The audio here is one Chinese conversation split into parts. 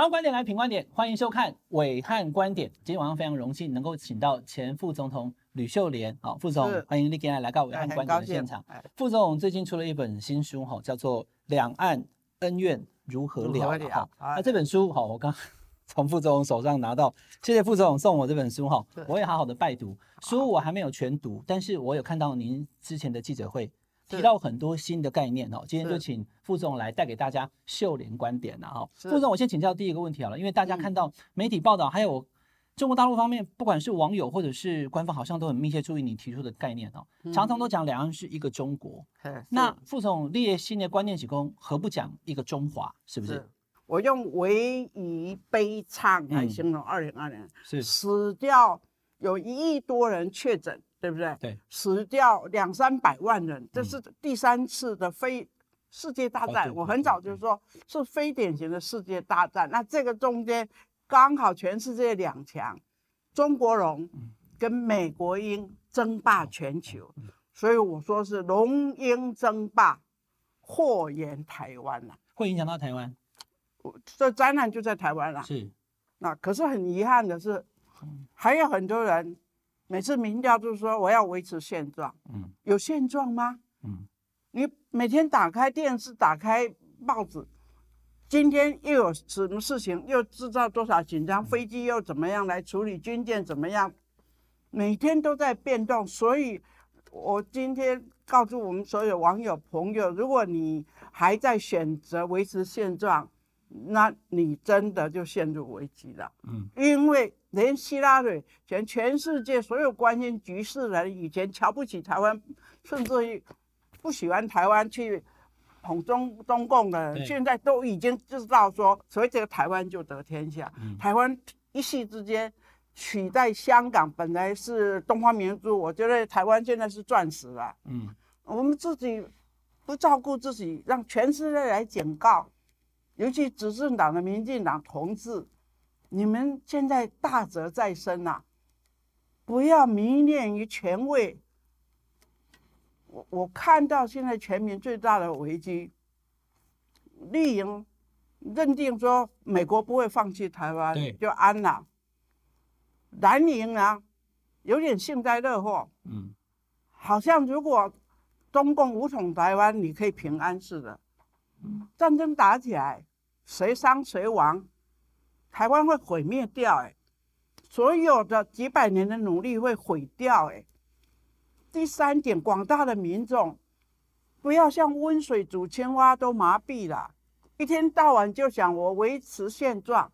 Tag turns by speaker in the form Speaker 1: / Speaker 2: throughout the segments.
Speaker 1: 想要观点来评观点，欢迎收看伟汉观点。今天晚上非常荣幸能够请到前副总统吕秀莲，好，副总，欢迎你今天来到伟汉观点的现场。副总最近出了一本新书，哈，叫做《两岸恩怨如何了》。哈，那这本书，好，我刚从副总手上拿到，谢谢副总送我这本书，哈，我也好好的拜读。书我还没有全读，但是我有看到您之前的记者会。提到很多新的概念哦，今天就请副总来带给大家秀莲观点了哈。副总，我先请教第一个问题好了，因为大家看到媒体报道，还有中国大陆方面，不管是网友或者是官方，好像都很密切注意你提出的概念哦，常常都讲两岸是一个中国。那副总列新的观念几公，何不讲一个中华？是不是？
Speaker 2: 我用唯一悲惨来形容二零二零，是死掉有一亿多人确诊。对不对？
Speaker 1: 对，
Speaker 2: 死掉两三百万人，这是第三次的非世界大战。我很早就说，是非典型的世界大战。那这个中间刚好全世界两强，中国龙跟美国鹰争霸全球，所以我说是龙鹰争霸，祸延台湾了。
Speaker 1: 会影响到台湾？
Speaker 2: 这灾难就在台湾了。
Speaker 1: 是。
Speaker 2: 那可是很遗憾的是，还有很多人。每次民调就是说我要维持现状，嗯，有现状吗？嗯，你每天打开电视，打开报纸，今天又有什么事情，又制造多少紧张，飞机又怎么样来处理，军舰怎么样，每天都在变动。所以，我今天告诉我们所有网友朋友，如果你还在选择维持现状，那你真的就陷入危机了。嗯，因为。连希拉里，全全世界所有关心局势的人，以前瞧不起台湾，甚至于不喜欢台湾去捧中中共的人，现在都已经知道说，所以这个台湾就得天下。台湾一夕之间取代香港，本来是东方明珠，我觉得台湾现在是钻石了。嗯，我们自己不照顾自己，让全世界来警告，尤其执政党的民进党同志。你们现在大责在身呐、啊，不要迷恋于权位。我我看到现在全民最大的危机，绿营认定说美国不会放弃台湾，就安了。蓝营啊，有点幸灾乐祸，嗯，好像如果中共武统台湾，你可以平安似的。战争打起来，谁伤谁亡？台湾会毁灭掉，哎，所有的几百年的努力会毁掉，哎。第三点，广大的民众不要像温水煮青蛙都麻痹了，一天到晚就想我维持现状，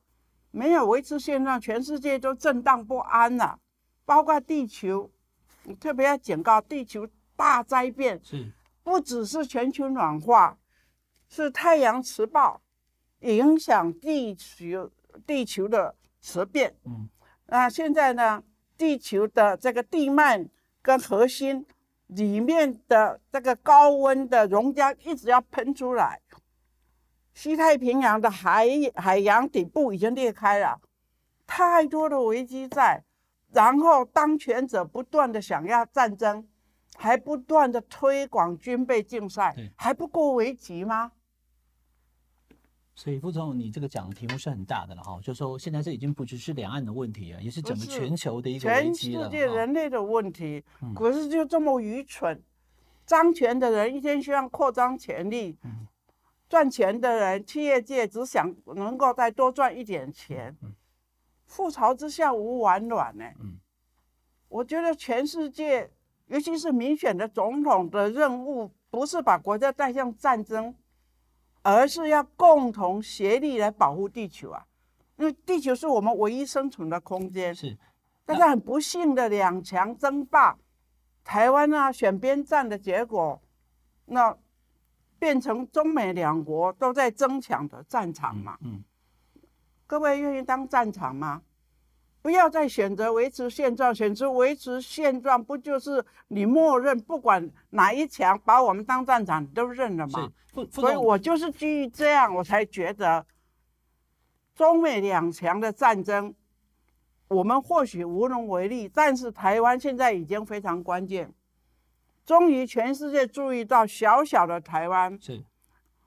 Speaker 2: 没有维持现状，全世界都震荡不安了，包括地球。你特别要警告，地球大灾变是不只是全球暖化，是太阳磁暴影响地球。地球的磁变，嗯，那现在呢？地球的这个地幔跟核心里面的这个高温的熔浆一直要喷出来，西太平洋的海海洋底部已经裂开了，太多的危机在，然后当权者不断的想要战争，还不断的推广军备竞赛，还不够危急吗？
Speaker 1: 所以副总，你这个讲的题目是很大的了哈，就是说现在这已经不只是两岸的问题了，也是整个全球的一个危机了。
Speaker 2: 全世界人类的问题，可是就这么愚蠢，掌权的人一天希望扩张权力，赚钱的人，企业界只想能够再多赚一点钱，覆巢之下无完卵呢。我觉得全世界，尤其是民选的总统的任务，不是把国家带向战争。而是要共同协力来保护地球啊，因为地球是我们唯一生存的空间。是，但是很不幸的两强争霸，台湾啊选边站的结果，那变成中美两国都在争抢的战场嘛。嗯，各位愿意当战场吗？不要再选择维持现状，选择维持现状，不就是你默认不管哪一强把我们当战场，都认了吗？所以我就是基于这样，我才觉得中美两强的战争，我们或许无能为力，但是台湾现在已经非常关键，终于全世界注意到小小的台湾，是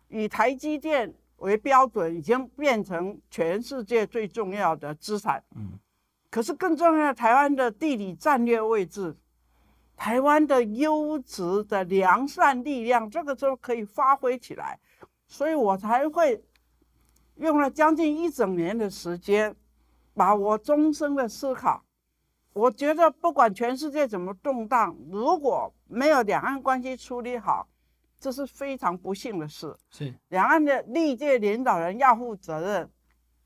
Speaker 2: 以台积电为标准，已经变成全世界最重要的资产。嗯，可是更重要，台湾的地理战略位置，台湾的优质的良善力量，这个时候可以发挥起来，所以我才会用了将近一整年的时间，把我终生的思考。我觉得不管全世界怎么动荡，如果没有两岸关系处理好，这是非常不幸的事。
Speaker 1: 是
Speaker 2: 两岸的历届领导人要负责任，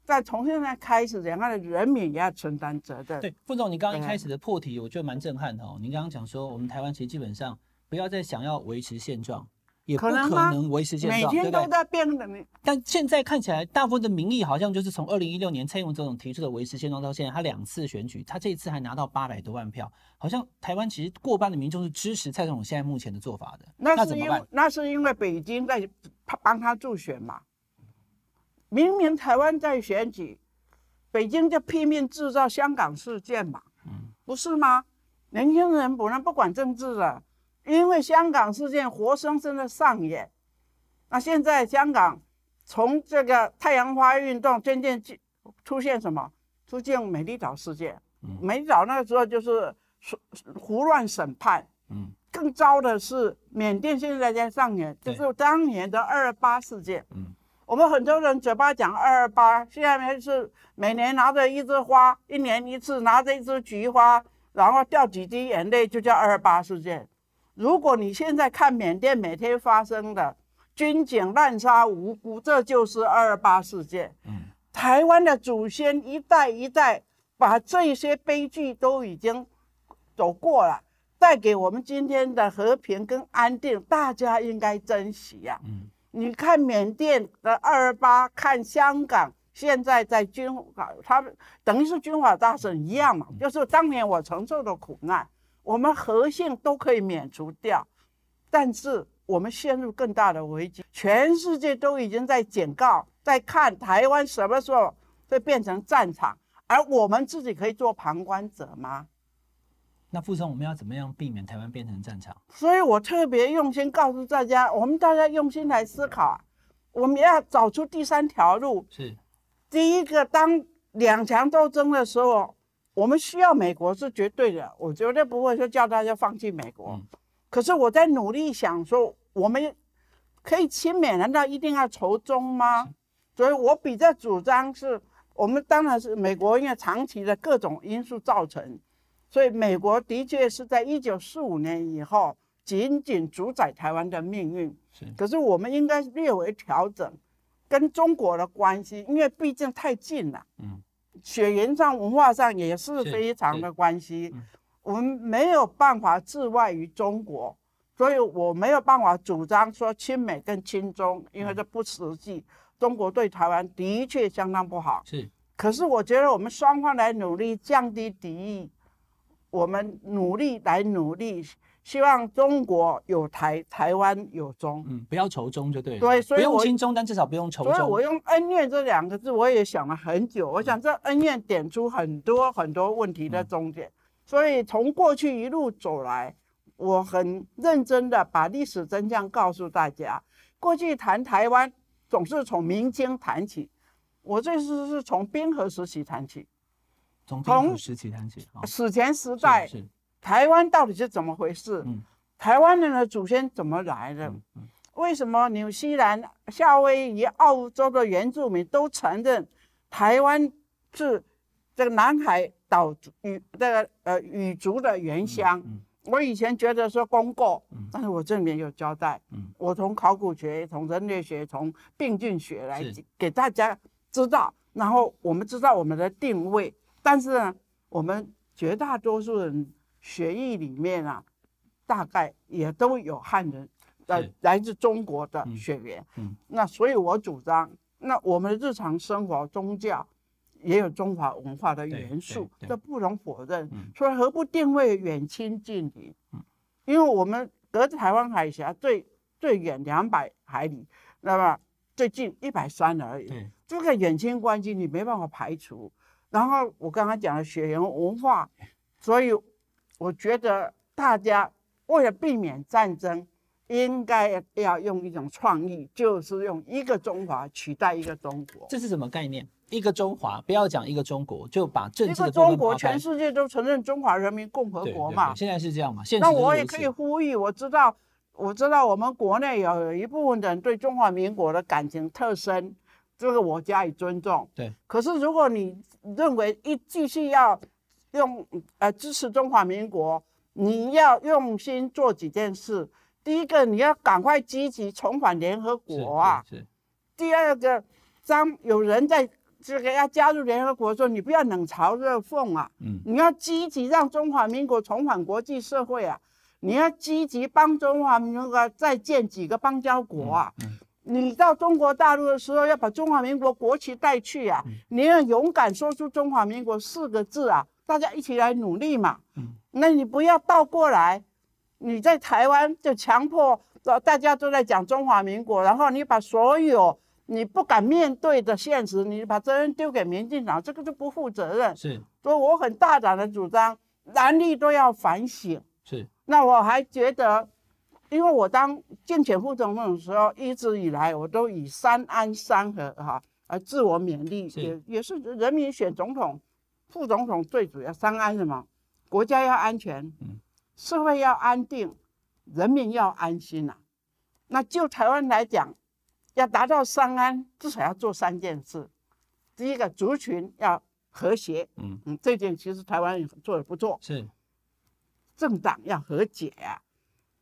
Speaker 2: 在从现在开始，两岸的人民也要承担责任。
Speaker 1: 对，副总，你刚刚一开始的破题，我觉得蛮震撼的哦。您刚刚讲说，我们台湾其实基本上不要再想要维持现状。也不可能维持现状，
Speaker 2: 每天都在变的。
Speaker 1: 但现在看起来，大部分的民意好像就是从二零一六年蔡英文总统提出的维持现状到现在，他两次选举，他这一次还拿到八百多万票，好像台湾其实过半的民众是支持蔡总统现在目前的做法的。
Speaker 2: 那是因为那是因为北京在帮他助选嘛。明明台湾在选举，北京就拼命制造香港事件嘛，不是吗？年轻人不能不管政治了。因为香港事件活生生的上演，那现在香港从这个太阳花运动渐渐出现什么？出现美丽岛事件。嗯，美丽岛那个时候就是胡乱审判。嗯，更糟的是缅甸现在在上演，就是当年的二二八事件。嗯，我们很多人嘴巴讲二二八，现在是每年拿着一枝花，一年一次拿着一枝菊花，然后掉几滴眼泪，就叫二二八事件。如果你现在看缅甸每天发生的军警滥杀无辜，这就是二二八事件。嗯，台湾的祖先一代一代把这些悲剧都已经走过了，带给我们今天的和平跟安定，大家应该珍惜呀。嗯，你看缅甸的二二八，看香港现在在军法，他们等于是军法大审一样嘛，就是当年我承受的苦难。我们核心都可以免除掉，但是我们陷入更大的危机。全世界都已经在警告，在看台湾什么时候会变成战场，而我们自己可以做旁观者吗？
Speaker 1: 那傅总，我们要怎么样避免台湾变成战场？
Speaker 2: 所以我特别用心告诉大家，我们大家用心来思考啊，我们要找出第三条路。
Speaker 1: 是，
Speaker 2: 第一个，当两强斗争的时候。我们需要美国是绝对的，我绝对不会说叫大家放弃美国。嗯、可是我在努力想说，我们可以亲美，难道一定要仇中吗？所以我比较主张是，我们当然是美国，因为长期的各种因素造成，所以美国的确是在一九四五年以后紧紧主宰台湾的命运。是，可是我们应该略微调整跟中国的关系，因为毕竟太近了。嗯。血缘上、文化上也是非常的关系，嗯、我们没有办法置外于中国，所以我没有办法主张说亲美跟亲中，因为这不实际。嗯、中国对台湾的确相当不好，是。可是我觉得我们双方来努力降低敌意，我们努力来努力。希望中国有台，台湾有中，
Speaker 1: 嗯，不要仇中就对了。
Speaker 2: 对，所以我
Speaker 1: 不用亲中，但至少不用仇中。
Speaker 2: 所以我用恩怨这两个字，我也想了很久。我想这恩怨点出很多很多问题的终点。嗯、所以从过去一路走来，我很认真的把历史真相告诉大家。过去谈台湾总是从明清谈起，我这次是从冰河时期谈起，
Speaker 1: 从冰河时期谈起，
Speaker 2: 史前时代。台湾到底是怎么回事？嗯、台湾人的祖先怎么来的？嗯嗯、为什么纽西兰、夏威夷、澳洲的原住民都承认台湾是这个南海岛语这个呃语族的原乡？我以前觉得说公过，嗯、但是我这里面有交代，嗯、我从考古学、从人类学、从病菌学来给大家知道，然后我们知道我们的定位，但是呢，我们绝大多数人。血液里面啊，大概也都有汉人，呃，来自中国的血缘。嗯，嗯，那所以我主张，那我们的日常生活、宗教也有中华文化的元素，这不容否认。嗯，所以何不定位远亲近邻？嗯，因为我们隔着台湾海峡最最远两百海里，那么最近一百三而已。对这个远亲关系你没办法排除。然后我刚刚讲的血缘文化，所以。我觉得大家为了避免战争，应该要用一种创意，就是用一个中华取代一个中国。
Speaker 1: 这是什么概念？一个中华，不要讲一个中国，就把政治的
Speaker 2: 一个中国，全世界都承认中华人民共和国嘛。
Speaker 1: 现在是这样嘛？
Speaker 2: 那我也可以呼吁，我知道，我知道我们国内有一部分人对中华民国的感情特深，这个我加以尊重。
Speaker 1: 对。
Speaker 2: 可是如果你认为一继续要用呃支持中华民国，你要用心做几件事。第一个，你要赶快积极重返联合国啊。是。是第二个，当有人在。这个要加入联合国的时候，你不要冷嘲热讽啊！嗯，你要积极让中华民国重返国际社会啊！你要积极帮中华民国再建几个邦交国啊！嗯，你到中国大陆的时候，要把中华民国国旗带去啊！你要勇敢说出中华民国四个字啊！大家一起来努力嘛！嗯，那你不要倒过来，你在台湾就强迫大家都在讲中华民国，然后你把所有。你不敢面对的现实，你把责任丢给民进党，这个就不负责任。
Speaker 1: 是，
Speaker 2: 所以我很大胆的主张，蓝绿都要反省。
Speaker 1: 是，
Speaker 2: 那我还觉得，因为我当竞选副总统的时候，一直以来我都以三安三和哈而自我勉励，也也是人民选总统、副总统最主要三安什么？国家要安全，嗯，社会要安定，人民要安心呐、啊。那就台湾来讲。要达到三安，至少要做三件事。第一个，族群要和谐，嗯嗯，这点其实台湾也做的不错。
Speaker 1: 是，
Speaker 2: 政党要和解啊！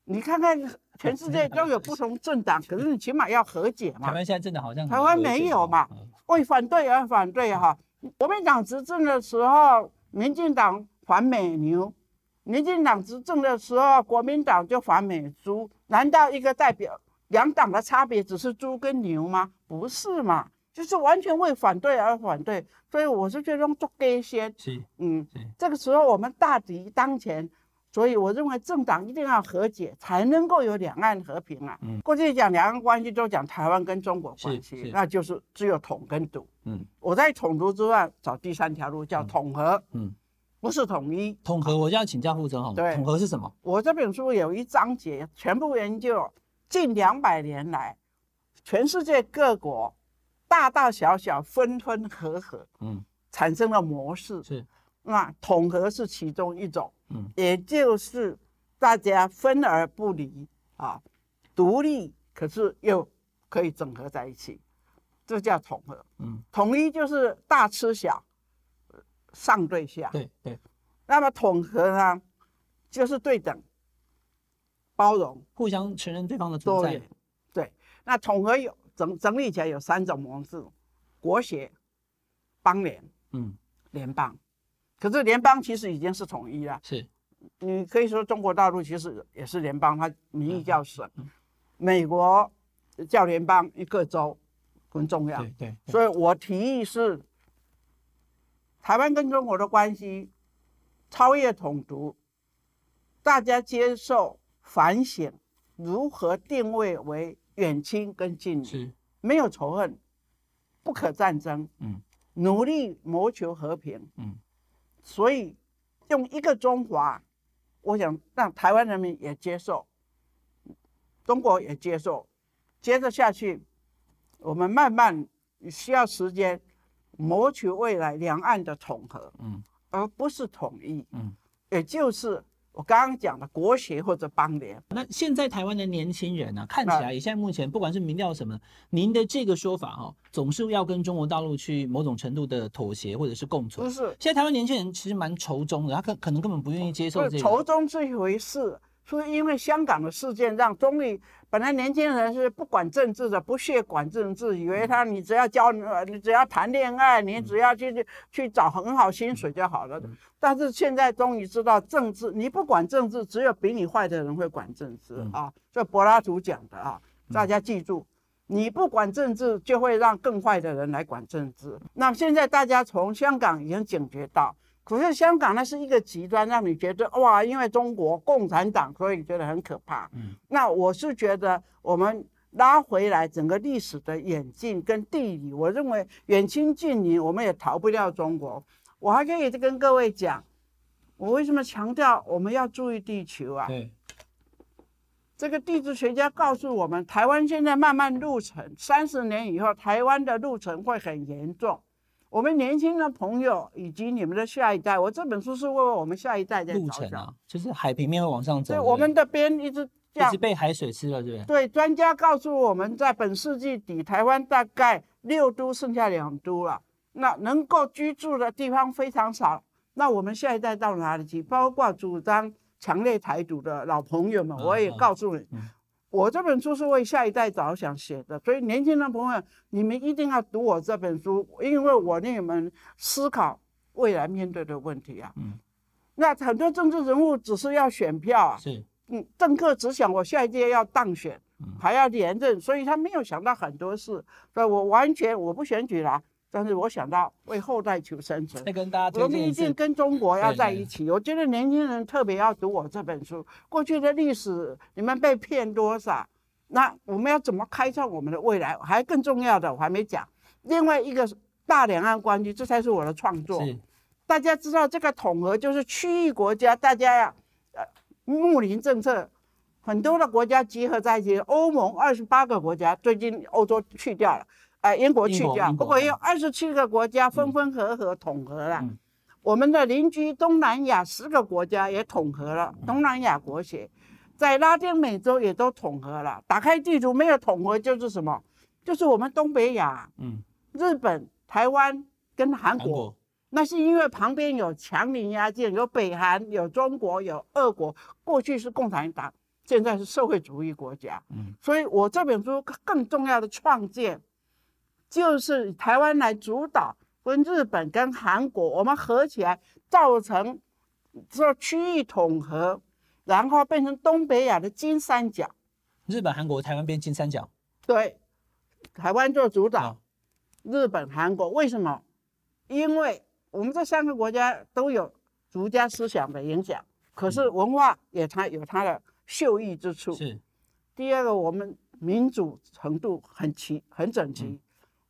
Speaker 2: 你看看 全世界都有不同政党，可是你起码要和解嘛。
Speaker 1: 台湾现在政党好像
Speaker 2: 台湾没有嘛？为反对而反对哈！国民党执政的时候，民进党反美牛；民进党执政的时候，国民党就反美猪。难道一个代表？两党的差别只是猪跟牛吗？不是嘛，就是完全为反对而反对。所以我是觉得做这
Speaker 1: 些，
Speaker 2: 嗯，这个时候我们大敌当前，所以我认为政党一定要和解，才能够有两岸和平啊。嗯，过去讲两岸关系都讲台湾跟中国关系，那就是只有统跟独。嗯，我在统独之外找第三条路叫统合。嗯，不是统一。
Speaker 1: 统合，我就要请教傅总统。对，统合是什么？
Speaker 2: 我这本书有一章节全部研究。近两百年来，全世界各国大大小小分分合合，嗯，产生了模式是，那统合是其中一种，嗯，也就是大家分而不离啊，独立可是又可以整合在一起，这叫统合，嗯，统一就是大吃小，上对下，
Speaker 1: 对对，
Speaker 2: 那么统合呢，就是对等。包容，
Speaker 1: 互相承认对方的存在。
Speaker 2: 对，那统合有整整理起来有三种模式：国协、邦联，嗯，联邦。可是联邦其实已经是统一了。
Speaker 1: 是，
Speaker 2: 你可以说中国大陆其实也是联邦，它名义叫省。嗯嗯、美国叫联邦，一个州很重要。
Speaker 1: 对对，对。
Speaker 2: 所以我提议是，台湾跟中国的关系超越统独，大家接受。反省如何定位为远亲跟近邻，没有仇恨，不可战争，嗯，努力谋求和平，嗯，所以用一个中华，我想让台湾人民也接受，中国也接受，接着下去，我们慢慢需要时间谋取未来两岸的统合，嗯，而不是统一，嗯，也就是。我刚刚讲的国协或者邦联，
Speaker 1: 那现在台湾的年轻人呢、啊，看起来现在目前不管是民调什么，您的这个说法哈、哦，总是要跟中国大陆去某种程度的妥协或者是共存。
Speaker 2: 不是，
Speaker 1: 现在台湾年轻人其实蛮仇中的，他可可能根本不愿意接受这个。
Speaker 2: 仇中这一回事。是因为香港的事件，让中立本来年轻人是不管政治的，不屑管政治，以为他你只要交你只要谈恋爱，你只要去去找很好薪水就好了。但是现在终于知道政治，你不管政治，只有比你坏的人会管政治啊。这柏拉图讲的啊，大家记住，你不管政治，就会让更坏的人来管政治。那现在大家从香港已经警觉到。可是香港那是一个极端，让你觉得哇，因为中国共产党，所以觉得很可怕。嗯，那我是觉得我们拉回来整个历史的演进跟地理，我认为远亲近邻，我们也逃不掉中国。我还可以跟各位讲，我为什么强调我们要注意地球啊？对，这个地质学家告诉我们，台湾现在慢慢入城，三十年以后，台湾的入城会很严重。我们年轻的朋友以及你们的下一代，我这本书是为我们下一代在路程啊，
Speaker 1: 就是海平面会往上走。
Speaker 2: 对，我们的边一直
Speaker 1: 一直被海水吃了，对不
Speaker 2: 对？对，专家告诉我们在本世纪底，台湾大概六都剩下两都了，那能够居住的地方非常少。那我们下一代到哪里去？包括主张。强烈台独的老朋友们，我也告诉你，我这本书是为下一代着想写的，所以年轻的朋友，你们一定要读我这本书，因为我令你们思考未来面对的问题啊。嗯，那很多政治人物只是要选票啊，是，嗯，政客只想我下一届要当选，还要连任，所以他没有想到很多事，所以我完全我不选举了。但是我想到为后代求生存，
Speaker 1: 再跟大家
Speaker 2: 我们一定跟中国要在一起。我觉得年轻人特别要读我这本书。过去的历史，你们被骗多少？那我们要怎么开创我们的未来？还更重要的，我还没讲。另外一个大两岸关系，这才是我的创作。大家知道这个统合就是区域国家，大家要呃睦邻政策，很多的国家集合在一起。欧盟二十八个国家，最近欧洲去掉了。哎，英国去掉，不过有二十七个国家分分合合统合了。嗯、我们的邻居东南亚十个国家也统合了，东南亚国协，在拉丁美洲也都统合了。打开地图没有统合就是什么？就是我们东北亚，嗯，日本、台湾跟韩国，韩国那是因为旁边有强邻压境，有北韩，有中国，有俄国。过去是共产党，现在是社会主义国家。嗯，所以我这本书更重要的创建。就是台湾来主导，跟日本、跟韩国，我们合起来造成这区域统合，然后变成东北亚的金三角。
Speaker 1: 日本、韩国、台湾变金三角。
Speaker 2: 对，台湾做主导，日本、韩国为什么？因为我们这三个国家都有儒家思想的影响，可是文化也它有它的秀逸之处。是。第二个，我们民主程度很齐，很整齐。嗯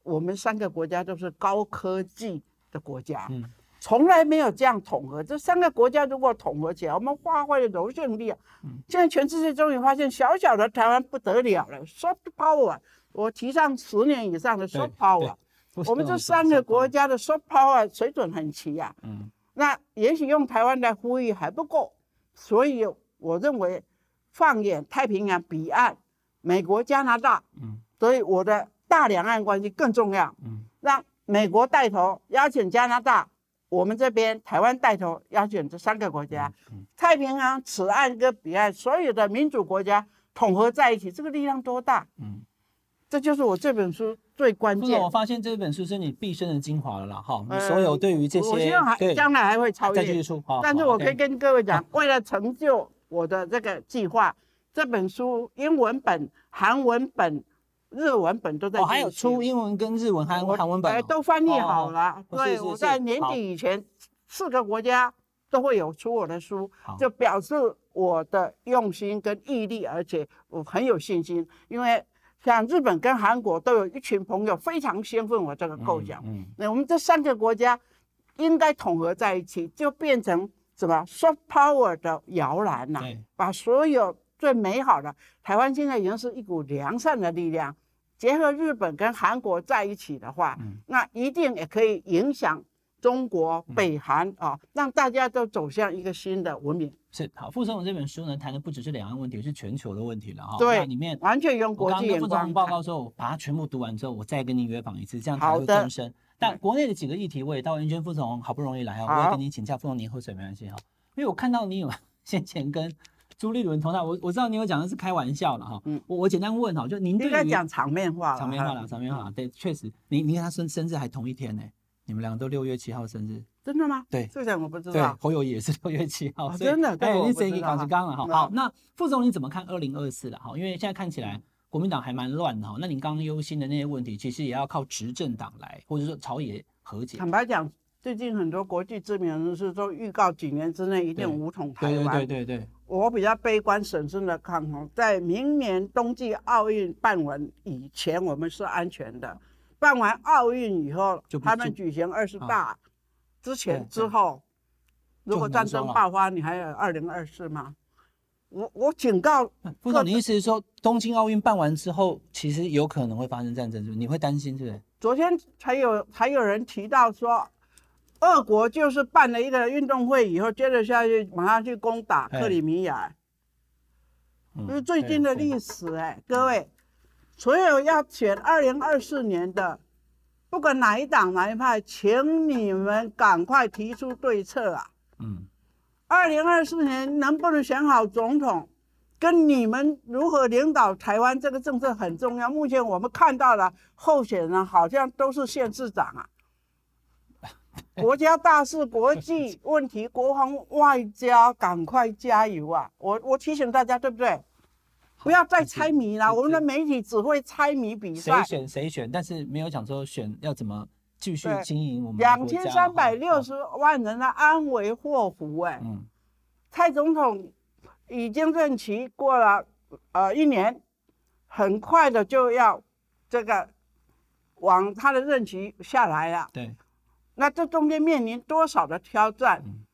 Speaker 2: 我们三个国家都是高科技的国家，嗯，从来没有这样统合。这三个国家如果统合起来，我们发挥的柔性力啊，嗯，现在全世界终于发现，小小的台湾不得了了，soft power，我提倡十年以上的 soft power，我们这三个国家的 soft power 水准很齐呀，嗯，那也许用台湾来呼吁还不够，所以我认为放眼太平洋彼岸，美国、加拿大，嗯，所以我的。大两岸关系更重要，嗯，让美国带头邀请加拿大，我们这边台湾带头邀请这三个国家，嗯，太平洋此岸跟彼岸所有的民主国家统合在一起，这个力量多大？嗯，这就是我这本书最关键。
Speaker 1: 我发现这本书是你毕生的精华了啦，哈，你所有对于这些，我
Speaker 2: 希望还将来还会超越。再继续出，但是我可以跟各位讲，为了成就我的这个计划，这本书英文本、韩文本。日文本都在，
Speaker 1: 哦，还有出英文跟日文还有韩文本，哦，
Speaker 2: 都翻译好了。哦，对，我在年底以前，四个国家都会有出我的书，就表示我的用心跟毅力，而且我很有信心，因为像日本跟韩国都有一群朋友非常兴奋我这个构想。嗯，那我们这三个国家应该统合在一起，就变成什么 soft power 的摇篮呐，对把所有。最美好的台湾现在已经是一股良善的力量，结合日本跟韩国在一起的话，嗯、那一定也可以影响中国、北韩啊、嗯哦，让大家都走向一个新的文明。
Speaker 1: 是好，傅总统这本书呢，谈的不只是两岸问题，是全球的问题了哈。
Speaker 2: 对，
Speaker 1: 里面
Speaker 2: 完全用国际眼光。我刚刚跟傅报
Speaker 1: 告之后，把它全部读完之后，我再跟您约访一次，这样才会更深。但国内的几个议题，我也到文娟傅总统好不容易来啊，好我也跟您请教，副总您喝水没关系哈，因为我看到你有 先前跟。朱立伦同台，我我知道你有讲的是开玩笑了哈，嗯，我我简单问哈，就您对该
Speaker 2: 讲场面话，
Speaker 1: 场面话了，场面话，对，确实，您您跟他生生日还同一天呢，你们两个都六月七号生日，
Speaker 2: 真的吗？
Speaker 1: 对，
Speaker 2: 这点我不知道。
Speaker 1: 对，侯友宜也是六月七号，
Speaker 2: 真的，
Speaker 1: 哎，你谁给搞起刚了哈？好，那副总你怎么看二零二四的哈？因为现在看起来国民党还蛮乱的哈，那你刚刚忧心的那些问题，其实也要靠执政党来，或者说朝野和解。
Speaker 2: 坦白讲，最近很多国际知名人士都预告几年之内一定武统台湾，
Speaker 1: 对对对对。
Speaker 2: 我比较悲观审慎的看哈，在明年冬季奥运办完以前，我们是安全的；办完奥运以后，他们举行二十大之前之后，如果战争爆发，你还有二零二四吗？我我警告
Speaker 1: 副总，你意思是说，东京奥运办完之后，其实有可能会发生战争，是不是？你会担心，是不是？
Speaker 2: 昨天才有才有人提到说，俄国就是办了一个运动会以后，接着下去马上去攻打克里米亚，这、嗯、是最近的历史哎、欸，各位，所有要选二零二四年的，不管哪一党哪一派，请你们赶快提出对策啊！嗯。二零二四年能不能选好总统，跟你们如何领导台湾这个政策很重要。目前我们看到了候选人好像都是县市长啊。国家大事、国际 问题、国防、外交，赶快加油啊！我我提醒大家，对不对？不要再猜谜了。我们的媒体只会猜谜比赛。
Speaker 1: 谁选谁选，但是没有讲说选要怎么。继续经营我们
Speaker 2: 两千三百六十万人的安危祸福哎，嗯，蔡总统已经任期过了呃一年，很快的就要这个往他的任期下来了。
Speaker 1: 对，
Speaker 2: 那这中间面临多少的挑战？嗯，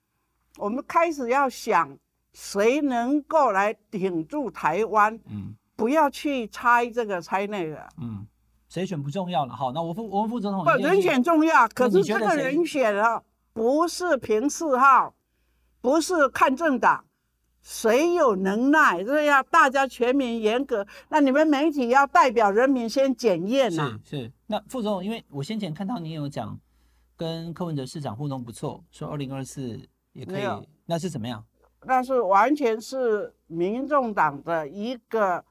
Speaker 2: 我们开始要想谁能够来顶住台湾？嗯，不要去猜这个猜那个。嗯。
Speaker 1: 谁选不重要了，好，那我副我们副总统
Speaker 2: 不人选重要，可是这个人选啊，不是凭嗜好，不是看政党，谁有能耐，这要大家全民严格。那你们媒体要代表人民先检验呐。
Speaker 1: 是是，那副总统，因为我先前看到你有讲，跟柯文哲市长互动不错，说二零二四也可以，那是怎么样？
Speaker 2: 那是完全是民众党的一个，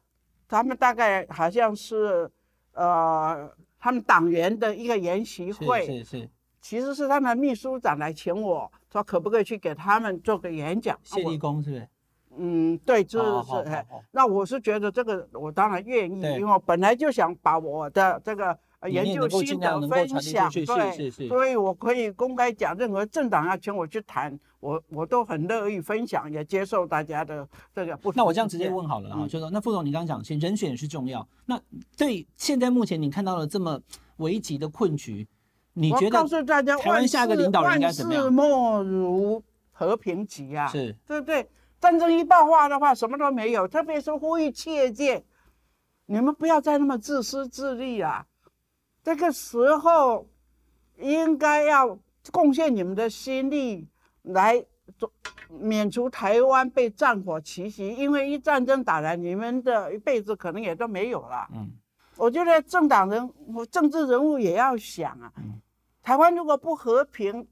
Speaker 2: 他们大概好像是。呃，他们党员的一个研习会，
Speaker 1: 是是是，
Speaker 2: 其实是他们秘书长来请我说，可不可以去给他们做个演讲？
Speaker 1: 谢立功是不是？
Speaker 2: 嗯，对，就是是。那我是觉得这个，我当然愿意，因为我本来就想把我的这个。研究心得分享，对，所以我可以公开讲，任何政党要请我去谈，我我都很乐意分享，也接受大家的这个不。
Speaker 1: 那我这样直接问好了啊，嗯、就说，那副总，你刚刚讲，人选是重要。那对现在目前你看到了这么危急的困局，你觉得？台湾下一个领导人应该怎么样？
Speaker 2: 万事莫如和平急啊，
Speaker 1: 是
Speaker 2: 对不对？战争一爆发的话，什么都没有。特别是呼吁切界，你们不要再那么自私自利了、啊。这个时候应该要贡献你们的心力来免除台湾被战火奇袭，因为一战争打来，你们的一辈子可能也都没有了。嗯，我觉得政党人、政治人物也要想啊，台湾如果不和平，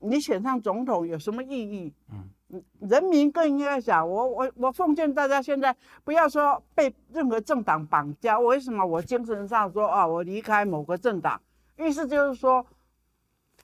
Speaker 2: 你选上总统有什么意义？嗯。人民更应该想，我我我奉劝大家，现在不要说被任何政党绑架。为什么我精神上说啊，我离开某个政党，意思就是说，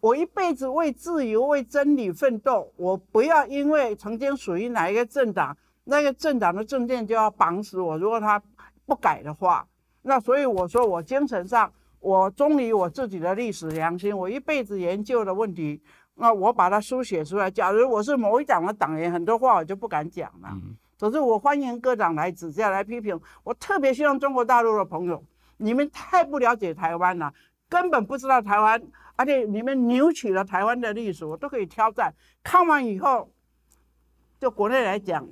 Speaker 2: 我一辈子为自由、为真理奋斗，我不要因为曾经属于哪一个政党，那个政党的政见就要绑死我。如果他不改的话，那所以我说，我精神上，我忠于我自己的历史良心，我一辈子研究的问题。那我把它书写出来。假如我是某一党的党员，很多话我就不敢讲了。嗯。可是我欢迎各党来指教、来批评。我特别希望中国大陆的朋友，你们太不了解台湾了，根本不知道台湾，而且你们扭曲了台湾的历史，我都可以挑战。看完以后，就国内来讲，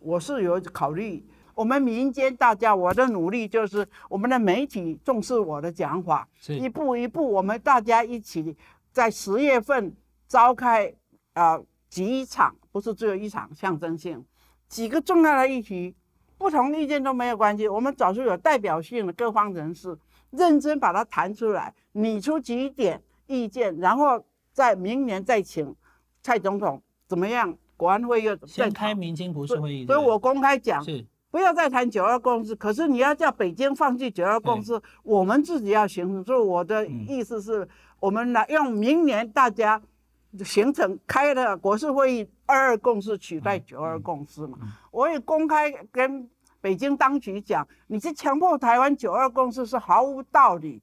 Speaker 2: 我是有考虑。我们民间大家，我的努力就是我们的媒体重视我的讲法，一步一步，我们大家一起在十月份。召开啊、呃、几场，不是只有一场，象征性几个重要的议题，不同意见都没有关系。我们找出有代表性的各方人士，认真把它谈出来，拟出几点意见，然后在明年再请蔡总统怎么样？国安会又
Speaker 1: 先开民间不是会议，
Speaker 2: 所以我公开讲，是不要再谈九二共识。可是你要叫北京放弃九二共识，我们自己要行动。所以我的意思是，我们来用明年大家。形成开了国事会议二二共识取代九二共识嘛？我也公开跟北京当局讲，你这强迫台湾九二共识是毫无道理。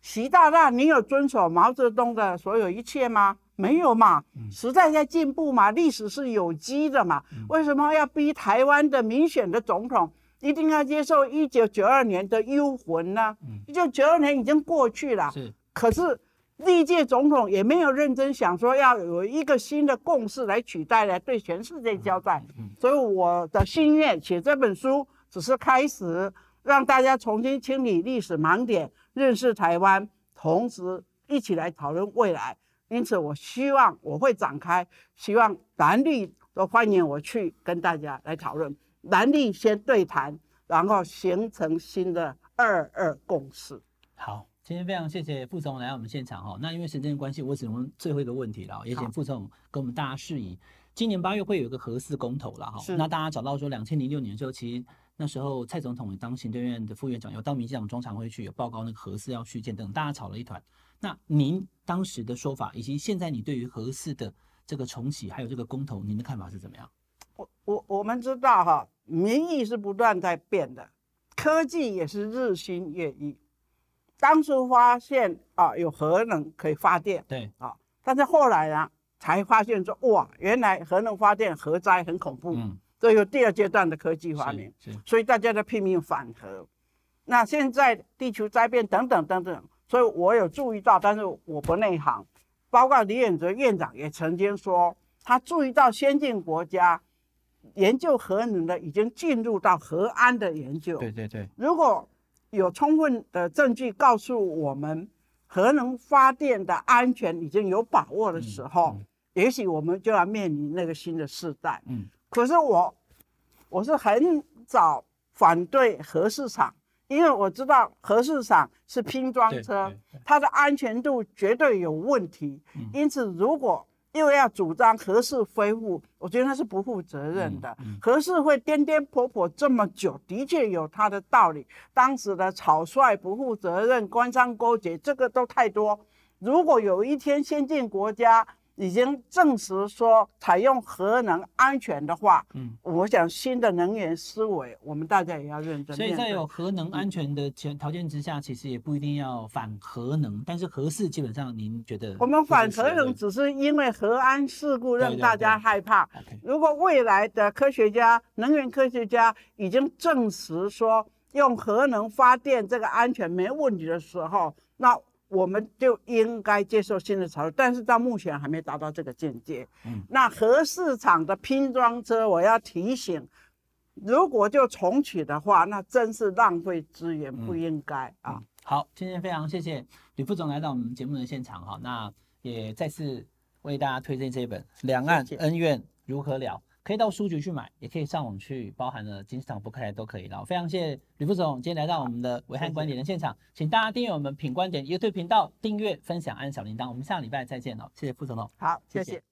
Speaker 2: 习大大，你有遵守毛泽东的所有一切吗？没有嘛？时代在进步嘛？历史是有机的嘛？为什么要逼台湾的民选的总统一定要接受一九九二年的幽魂呢？一九九二年已经过去了，可是。历届总统也没有认真想说要有一个新的共识来取代来对全世界交代。所以我的心愿写这本书只是开始，让大家重新清理历史盲点，认识台湾，同时一起来讨论未来。因此，我希望我会展开，希望蓝绿都欢迎我去跟大家来讨论。蓝绿先对谈，然后形成新的二二共识。
Speaker 1: 好。今天非常谢谢副总来到我们现场哈，那因为时间关系，我只能问最后一个问题了，也请副总跟我们大家示意。今年八月会有一个核四公投了哈，那大家找到说两千零六年的时候，其实那时候蔡总统当行政院的副院长，有到民进党中常会去有报告那个核四要续建等，大家吵了一团。那您当时的说法，以及现在你对于核四的这个重启，还有这个公投，您的看法是怎么样？
Speaker 2: 我我我们知道哈，民意是不断在变的，科技也是日新月异。当初发现啊，有核能可以发电，
Speaker 1: 对啊，
Speaker 2: 但是后来呢，才发现说哇，原来核能发电核灾很恐怖，嗯，这有第二阶段的科技发明，所以大家都拼命反核。那现在地球灾变等等等等，所以我有注意到，但是我不内行。包括李远哲院长也曾经说，他注意到先进国家研究核能的已经进入到核安的研究，
Speaker 1: 对对对，
Speaker 2: 如果。有充分的证据告诉我们，核能发电的安全已经有把握的时候，也许我们就要面临那个新的时代。嗯，可是我我是很早反对核市场，因为我知道核市场是拼装车，它的安全度绝对有问题。嗯、因此，如果又要主张何氏恢复，我觉得那是不负责任的。何氏、会颠颠簸簸这么久，的确有他的道理。当时的草率、不负责任、官商勾结，这个都太多。如果有一天先进国家，已经证实说采用核能安全的话，嗯，我想新的能源思维，我们大家也要认真。
Speaker 1: 所以在有核能安全的前条件之下，其实也不一定要反核能，但是核四基本上您觉得？
Speaker 2: 我们反核能只是因为核安事故让大家害怕。如果未来的科学家、能源科学家已经证实说用核能发电这个安全没问题的时候，那。我们就应该接受新的潮流，但是到目前还没达到这个境界。嗯，那核市场的拼装车，我要提醒，如果就重启的话，那真是浪费资源，不应该、嗯、啊。
Speaker 1: 好，今天非常谢谢吕副总来到我们节目的现场哈，那也再次为大家推荐这本《两岸恩怨如何了》。可以到书局去买，也可以上网去，包含了金石堂、博客来都可以了。非常谢谢吕副总今天来到我们的维汉观点的现场，请大家订阅我们品观点 YouTube 频道，订阅、分享、按小铃铛。我们下礼拜再见哦，谢谢副总哦。
Speaker 2: 好，谢谢。谢谢